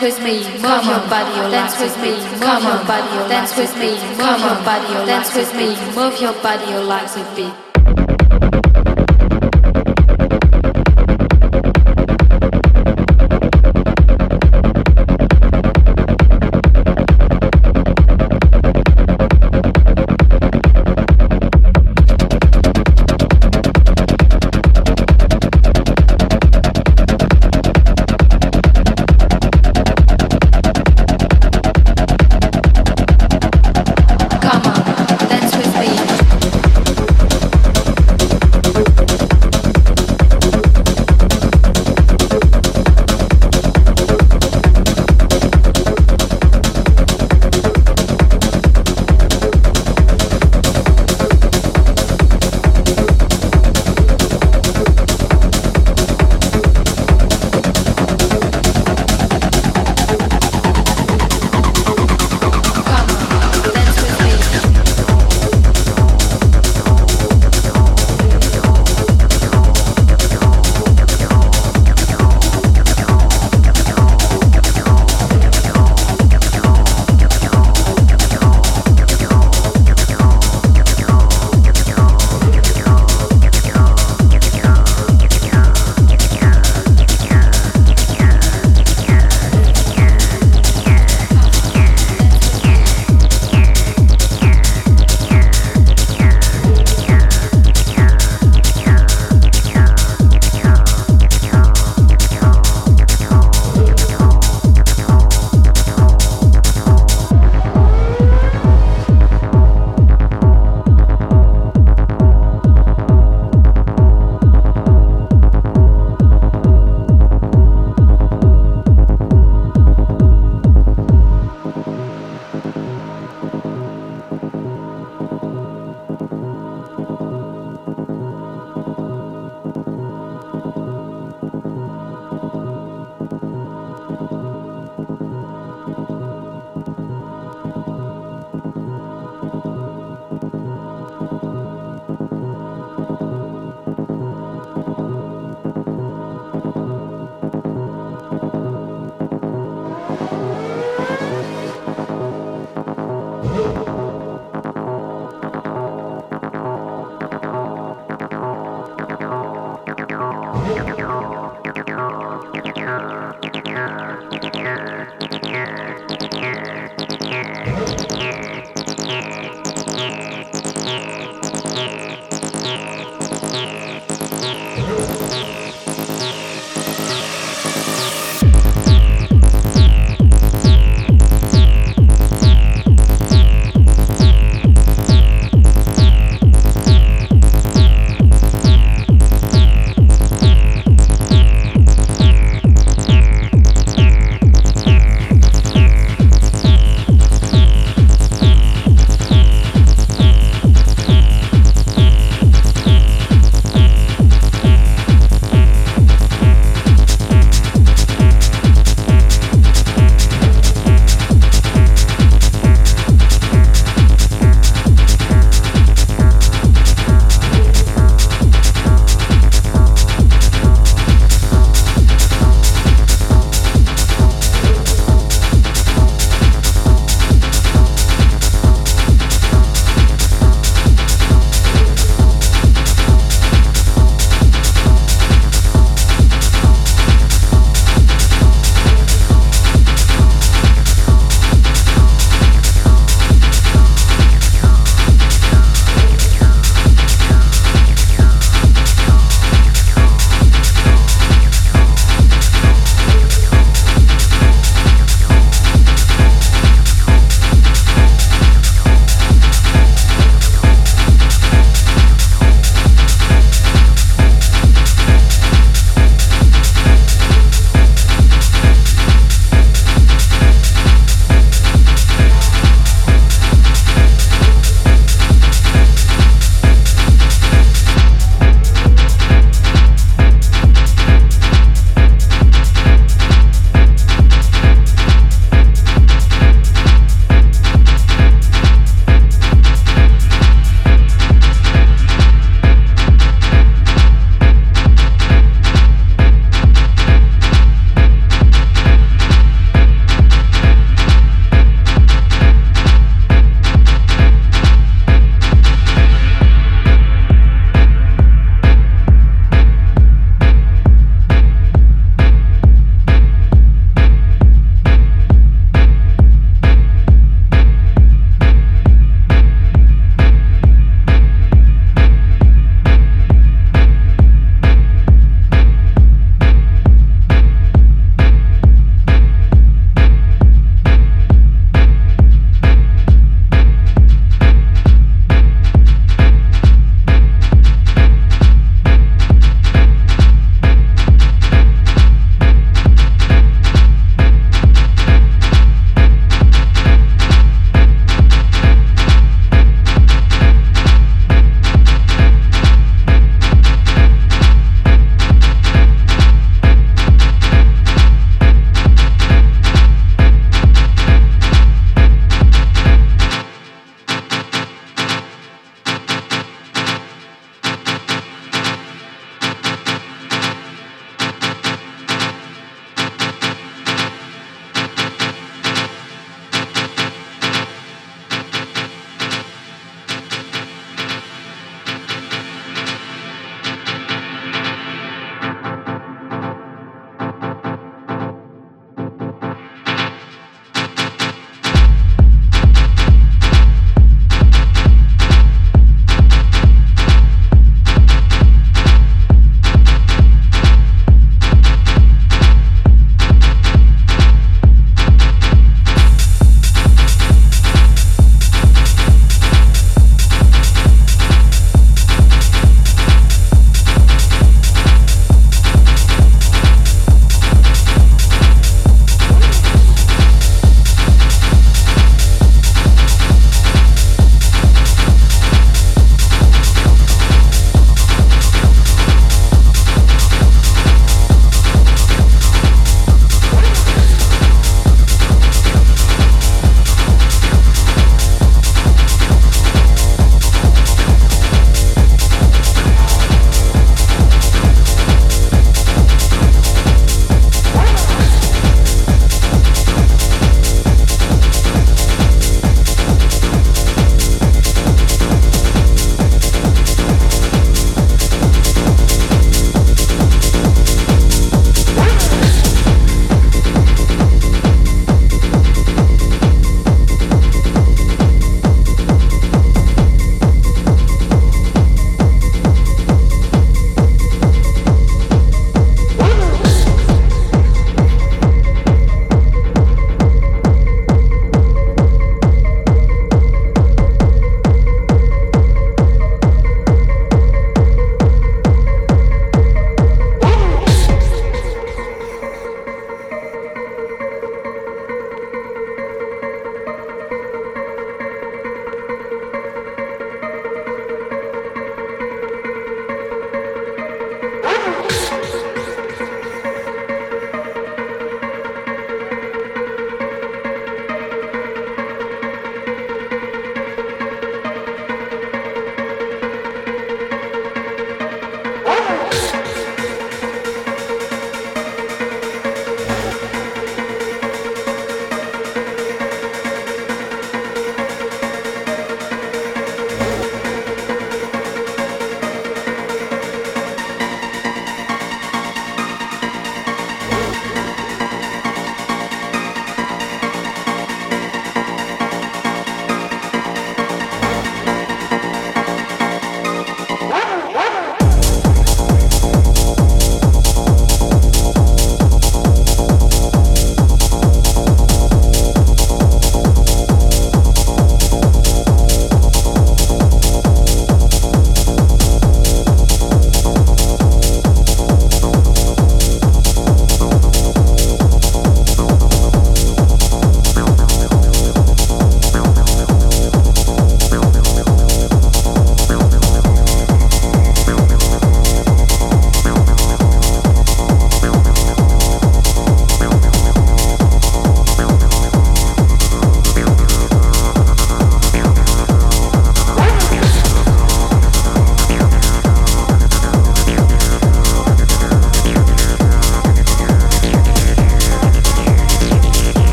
dance with me, move your body, dance with me, move your body, dance with me, move your body, dance with me, move your body, your legs a beat.